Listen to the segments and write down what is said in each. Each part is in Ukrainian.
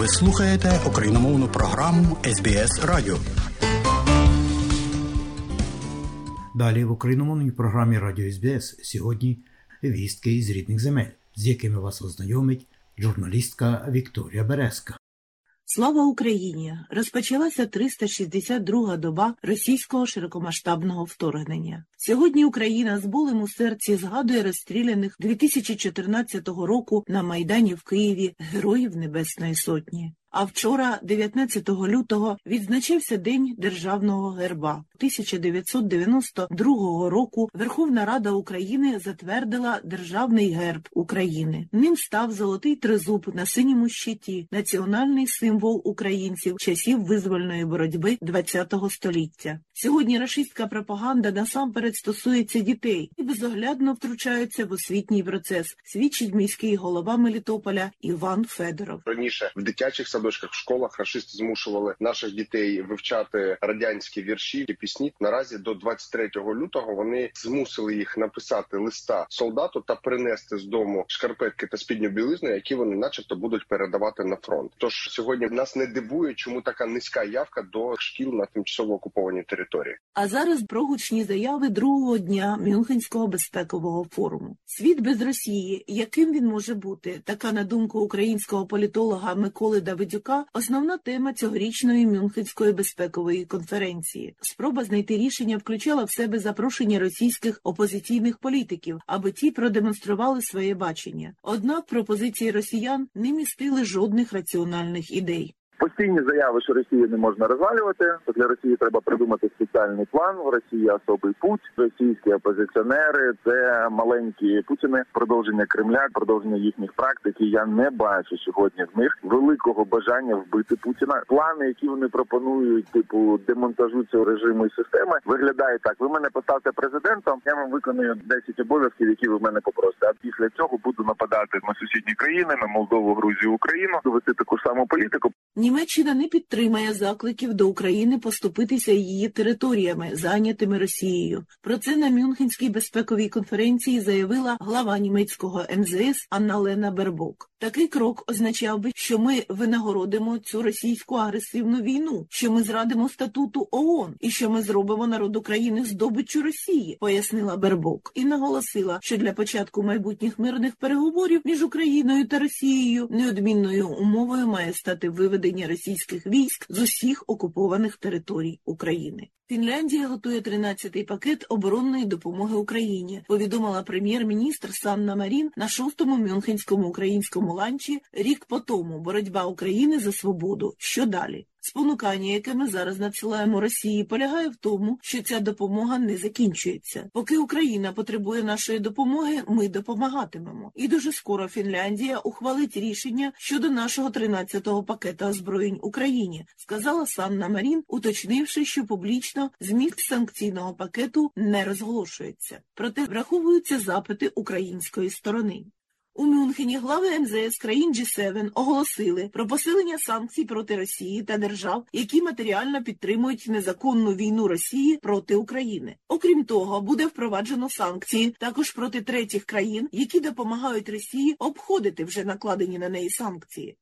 Ви слухаєте україномовну програму СБС Радіо. Далі в україномовній програмі Радіо СБС сьогодні вістки із рідних земель, з якими вас ознайомить журналістка Вікторія Березка. Слава Україні! Розпочалася 362-га доба російського широкомасштабного вторгнення. Сьогодні Україна з болем у серці згадує розстріляних 2014 року на майдані в Києві Героїв Небесної Сотні. А вчора, 19 лютого, відзначався День Державного герба. 1992 року Верховна Рада України затвердила Державний герб України. Ним став золотий тризуб на синьому щиті, національний символ українців часів визвольної боротьби ХХ століття. Сьогодні рашистська пропаганда насамперед стосується дітей і безоглядно втручається в освітній процес. Свідчить міський голова Мелітополя Іван Федоров. Раніше в дитячих садочках, в школах рашисти змушували наших дітей вивчати радянські вірші і пісні. Наразі до 23 лютого вони змусили їх написати листа солдату та принести з дому шкарпетки та спідню білизну, які вони, начебто, будуть передавати на фронт. Тож сьогодні нас не дивує, чому така низька явка до шкіл на тимчасово окупованій території. А зараз про гучні заяви другого дня Мюнхенського безпекового форуму. Світ без Росії, яким він може бути, така на думку українського політолога Миколи Давидюка, основна тема цьогорічної Мюнхенської безпекової конференції. Спроба знайти рішення включала в себе запрошення російських опозиційних політиків, аби ті продемонстрували своє бачення. Однак пропозиції росіян не містили жодних раціональних ідей. Постійні заяви, що Росію не можна розвалювати, то для Росії треба придумати спеціальний план. В Росії особий путь. Російські опозиціонери це маленькі путіни, продовження Кремля, продовження їхніх практик. І Я не бачу сьогодні в них великого бажання вбити Путіна. Плани, які вони пропонують, типу демонтажу цього режиму і системи, виглядають так: ви мене поставте президентом. Я вам виконую 10 обов'язків, які ви в мене попросите. А після цього буду нападати на сусідні країни, на Молдову, Грузію, Україну, довести таку саму політику. Німеччина не підтримає закликів до України поступитися її територіями, зайнятими Росією. Про це на Мюнхенській безпековій конференції заявила глава німецького МЗС Анна Лена Бербок. Такий крок означав би, що ми винагородимо цю російську агресивну війну, що ми зрадимо статуту ООН і що ми зробимо народ України здобиччю Росії, пояснила Бербок, і наголосила, що для початку майбутніх мирних переговорів між Україною та Росією неодмінною умовою має стати виведення російських військ з усіх окупованих територій України. Фінляндія готує 13-й пакет оборонної допомоги Україні. Повідомила прем'єр-міністр Санна Марін на шостому Мюнхенському українському ланчі рік по тому боротьба України за свободу. Що далі? Спонукання, яке ми зараз надсилаємо Росії, полягає в тому, що ця допомога не закінчується. Поки Україна потребує нашої допомоги, ми допомагатимемо. І дуже скоро Фінляндія ухвалить рішення щодо нашого 13-го пакета озброєнь Україні, сказала Санна Марін, уточнивши, що публічно зміст санкційного пакету не розголошується. Проте враховуються запити української сторони. У Мюнхені глави МЗС країн G7 оголосили про посилення санкцій проти Росії та держав, які матеріально підтримують незаконну війну Росії проти України. Окрім того, буде впроваджено санкції також проти третіх країн, які допомагають Росії обходити вже накладені на неї санкції.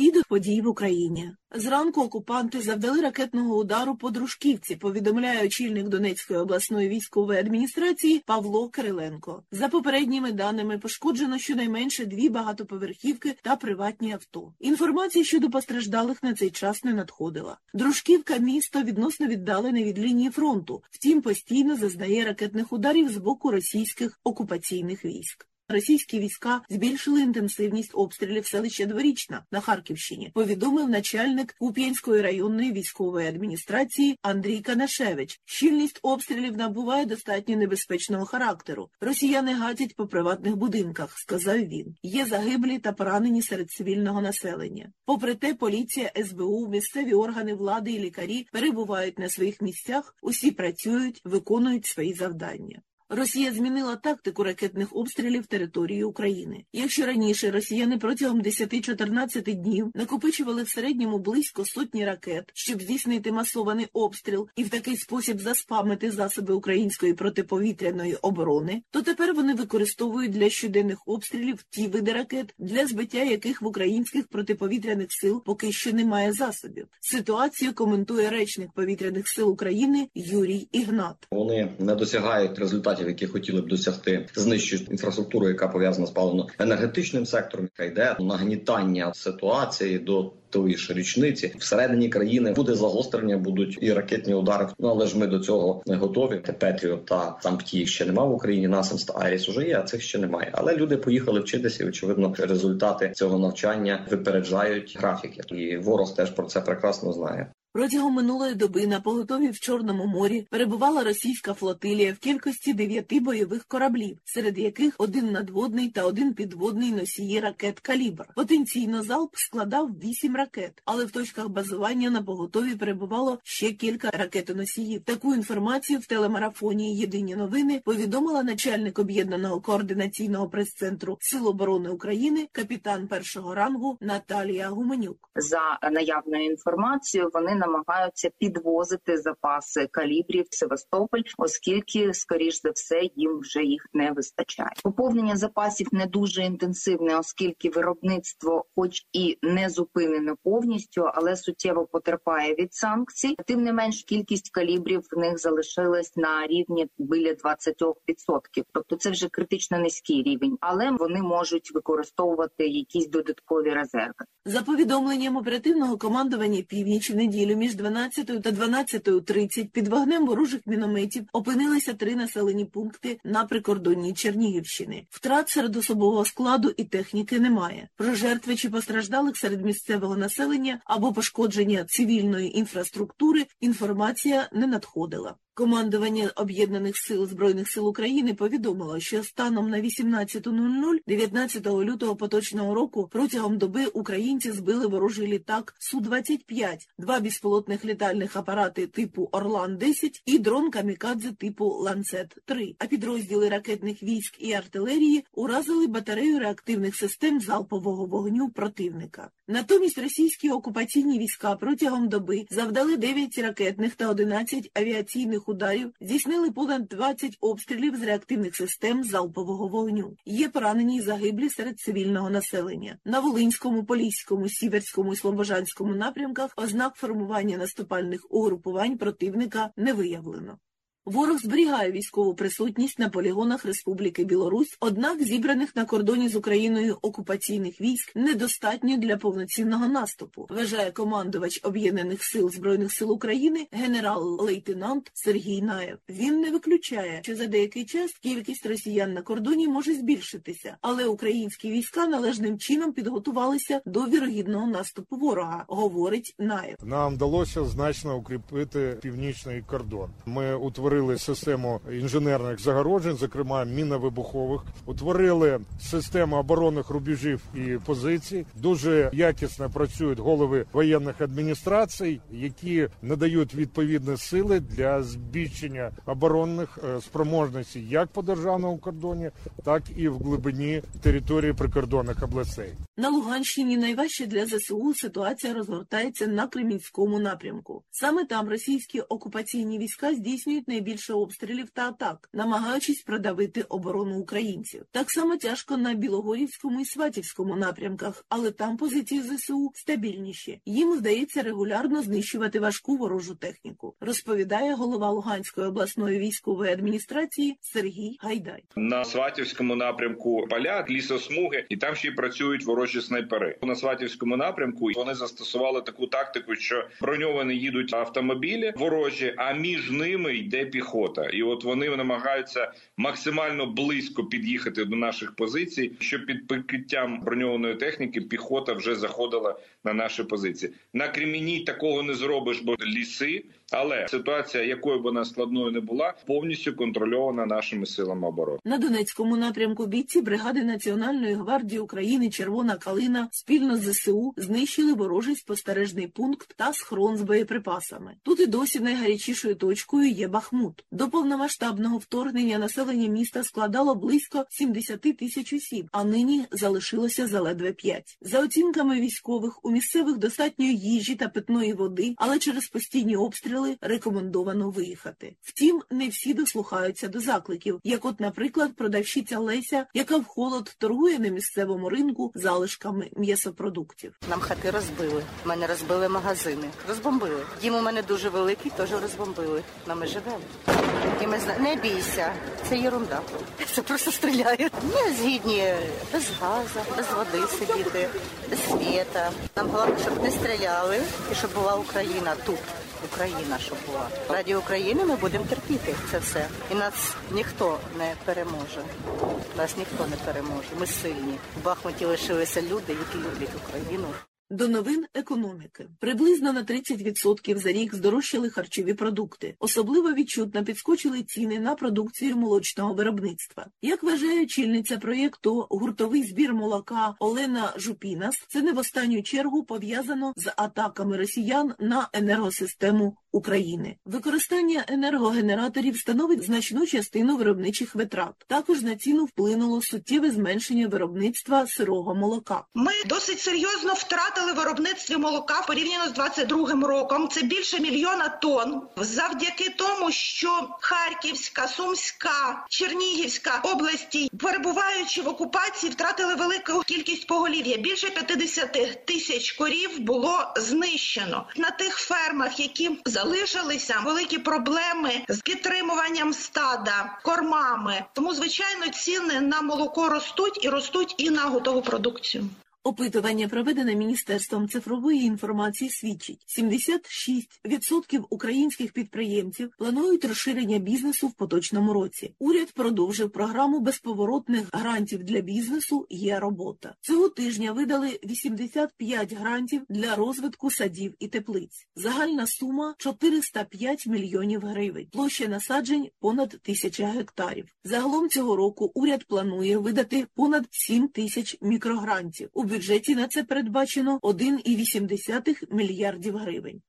І до подій в Україні зранку окупанти завдали ракетного удару по Дружківці. Повідомляє очільник Донецької обласної військової адміністрації Павло Кириленко. За попередніми даними пошкоджено щонайменше дві багатоповерхівки та приватні авто. Інформація щодо постраждалих на цей час не надходила. Дружківка місто відносно віддалене від лінії фронту, втім постійно зазнає ракетних ударів з боку російських окупаційних військ. Російські війська збільшили інтенсивність обстрілів селища Дворічна на Харківщині. Повідомив начальник Куп'янської районної військової адміністрації Андрій Канашевич. Щільність обстрілів набуває достатньо небезпечного характеру. Росіяни гатять по приватних будинках, сказав він. Є загиблі та поранені серед цивільного населення. Попри те, поліція, СБУ, місцеві органи влади і лікарі перебувають на своїх місцях. Усі працюють, виконують свої завдання. Росія змінила тактику ракетних обстрілів території України. Якщо раніше росіяни протягом 10-14 днів накопичували в середньому близько сотні ракет, щоб здійснити масований обстріл і в такий спосіб заспамити засоби української протиповітряної оборони, то тепер вони використовують для щоденних обстрілів ті види ракет, для збиття яких в українських протиповітряних сил поки що немає засобів. Ситуацію коментує речник повітряних сил України Юрій Ігнат. Вони не досягають результатів, які хотіли б досягти, знищують інфраструктуру, яка пов'язана з паливно-енергетичним сектором, яка йде нагнітання ситуації до тої ж річниці всередині країни буде загострення, будуть і ракетні удари. Ну але ж ми до цього не готові. Петріо та там їх ще немає в Україні. Насамс та Айріс уже є, а цих ще немає. Але люди поїхали вчитися. і, Очевидно, результати цього навчання випереджають графіки, і ворог теж про це прекрасно знає. Протягом минулої доби на поготові в Чорному морі перебувала російська флотилія в кількості дев'яти бойових кораблів, серед яких один надводний та один підводний носії ракет «Калібр». Потенційно залп складав вісім ракет, але в точках базування на поготові перебувало ще кілька ракетоносіїв. Таку інформацію в телемарафоні Єдині новини повідомила начальник об'єднаного координаційного прес-центру Сил оборони України, капітан першого рангу Наталія Гуменюк. За наявною інформацією, вони намагаються підвозити запаси калібрів в Севастополь, оскільки, скоріш за все, їм вже їх не вистачає. Поповнення запасів не дуже інтенсивне, оскільки виробництво, хоч і не зупинено повністю, але суттєво потерпає від санкцій. Тим не менш, кількість калібрів в них залишилась на рівні біля 20%. Тобто це вже критично низький рівень, але вони можуть використовувати якісь додаткові резерви. За повідомленням оперативного командування північ в неділю між 12 та 12.30 під вогнем ворожих мінометів опинилися три населені пункти на прикордонні Чернігівщини. Втрат серед особового складу і техніки немає. Про жертви чи постраждалих серед місцевого населення або пошкодження цивільної інфраструктури інформація не надходила. Командування Об'єднаних сил Збройних сил України повідомило, що станом на 18.00 19 лютого поточного року протягом доби українці збили ворожий літак Су-25, два безпілотних літальних апарати типу Орлан-10 і дрон Камікадзе типу Ланцет-3. А підрозділи ракетних військ і артилерії уразили батарею реактивних систем залпового вогню противника. Натомість російські окупаційні війська протягом доби завдали 9 ракетних та 11 авіаційних ударів, здійснили понад 20 обстрілів з реактивних систем залпового вогню. Є поранені й загиблі серед цивільного населення. На Волинському, Поліському, Сіверському і Слобожанському напрямках ознак формування наступальних угрупувань противника не виявлено. Ворог зберігає військову присутність на полігонах Республіки Білорусь, однак зібраних на кордоні з Україною окупаційних військ недостатньо для повноцінного наступу, вважає командувач Об'єднаних сил Збройних сил України генерал-лейтенант Сергій Наєв. Він не виключає, що за деякий час кількість росіян на кордоні може збільшитися, але українські війська належним чином підготувалися до вірогідного наступу ворога, говорить Наєв. Нам вдалося значно укріпити північний кордон. Ми утворили систему інженерних загороджень, зокрема міновибухових, утворили систему оборонних рубежів і позицій. Дуже якісно працюють голови воєнних адміністрацій, які надають відповідні сили для збільшення оборонних е, спроможностей як по державному кордоні, так і в глибині території прикордонних областей. На Луганщині найважче для ЗСУ ситуація розгортається на Кремінському напрямку. Саме там російські окупаційні війська здійснюють найбільше обстрілів та атак, намагаючись продавити оборону українців. Так само тяжко на Білогорівському і Сватівському напрямках, але там позиції ЗСУ стабільніші. Їм вдається регулярно знищувати важку ворожу техніку, розповідає голова Луганської обласної військової адміністрації Сергій Гайдай. На Сватівському напрямку поля, лісосмуги, і там ще й працюють ворожі снайпери. На Сватівському напрямку вони застосували таку тактику, що броньовані їдуть автомобілі ворожі, а між ними йде піхота. І от вони намагаються максимально близько під'їхати до наших позицій, щоб під прикриттям броньованої техніки піхота вже заходила на наші позиції. На Креміні такого не зробиш, бо ліси. Але ситуація, якою б вона складною не була, повністю контрольована нашими силами оборони. На Донецькому напрямку бійці бригади Національної гвардії України Червона Калина спільно з ЗСУ знищили ворожий спостережний пункт та схрон з боєприпасами. Тут і досі найгарячішою точкою є Бахмут. До повномасштабного вторгнення населення міста складало близько 70 тисяч осіб, а нині залишилося заледве 5. За оцінками військових, у місцевих достатньо їжі та питної води, але через постійні обстріли рекомендовано виїхати. Втім, не всі дослухаються до закликів, як, от, наприклад, продавщиця Леся, яка в холод торгує на місцевому ринку залишками м'ясопродуктів. Нам хати розбили. Мене розбили магазини. Розбомбили. Дім у мене дуже великий, теж розбомбили. На ми живемо. І ми зна... не бійся, це єрунда. Це просто стріляють. Ми згідні без газу, без води сидіти, без світа. Нам головне, щоб не стріляли і щоб була Україна тут. Україна, щоб була раді України. Ми будемо терпіти це все, і нас ніхто не переможе. Нас ніхто не переможе. Ми сильні. В Бахмуті лишилися люди, які люблять Україну. До новин економіки приблизно на 30% за рік здорожчали харчові продукти. Особливо відчутно підскочили ціни на продукцію молочного виробництва. Як вважає чільниця проєкту гуртовий збір молока Олена Жупінас, це не в останню чергу пов'язано з атаками росіян на енергосистему України. Використання енергогенераторів становить значну частину виробничих витрат. Також на ціну вплинуло суттєве зменшення виробництва сирого молока. Ми досить серйозно втратили виробництві молока порівняно з 22 роком. Це більше мільйона тонн. Завдяки тому, що Харківська, Сумська, Чернігівська області, перебуваючи в окупації, втратили велику кількість поголів'я. Більше 50 тисяч корів було знищено на тих фермах, які залишилися великі проблеми з підтримуванням стада, кормами. Тому, звичайно, ціни на молоко ростуть і ростуть і на готову продукцію. Опитування, проведене Міністерством цифрової інформації, свідчить, 76% українських підприємців планують розширення бізнесу в поточному році. Уряд продовжив програму безповоротних грантів для бізнесу «Є робота». Цього тижня видали 85 грантів для розвитку садів і теплиць. Загальна сума 405 мільйонів гривень. Площа насаджень понад тисяча гектарів. Загалом цього року уряд планує видати понад 7 тисяч мікрогрантів. Бюджеті на це передбачено 1,8 мільярдів гривень.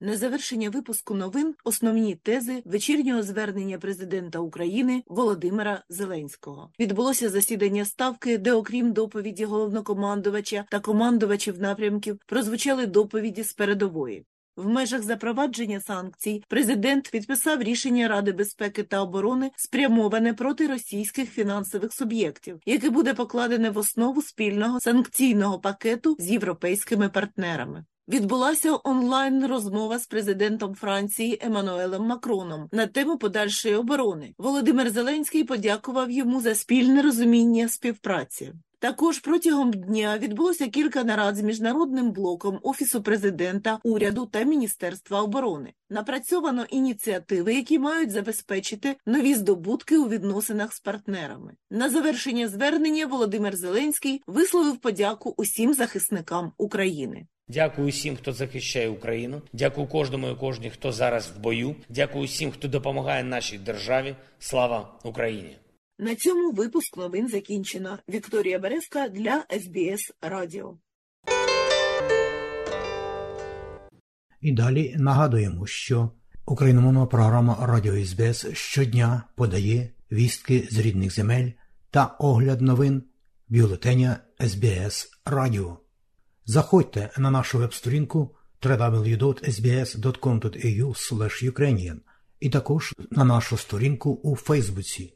На завершення випуску новин основні тези вечірнього звернення президента України Володимира Зеленського. Відбулося засідання ставки, де, окрім доповіді головнокомандувача та командувачів напрямків, прозвучали доповіді з передової. В межах запровадження санкцій президент підписав рішення Ради безпеки та оборони, спрямоване проти російських фінансових суб'єктів, яке буде покладене в основу спільного санкційного пакету з європейськими партнерами. Відбулася онлайн розмова з президентом Франції Еммануелем Макроном на тему подальшої оборони. Володимир Зеленський подякував йому за спільне розуміння співпраці. Також протягом дня відбулося кілька нарад з міжнародним блоком Офісу президента, уряду та Міністерства оборони. Напрацьовано ініціативи, які мають забезпечити нові здобутки у відносинах з партнерами. На завершення звернення Володимир Зеленський висловив подяку усім захисникам України. Дякую всім, хто захищає Україну. Дякую кожному і кожній, хто зараз в бою. Дякую всім, хто допомагає нашій державі. Слава Україні! На цьому випуск новин закінчено. Вікторія Березка для СБС Радіо. І далі нагадуємо, що україномовна програма Радіо СБС щодня подає вістки з рідних земель та огляд новин бюлетеня СБС Радіо. Заходьте на нашу веб-сторінку www.sbs.com.au і також на нашу сторінку у Фейсбуці.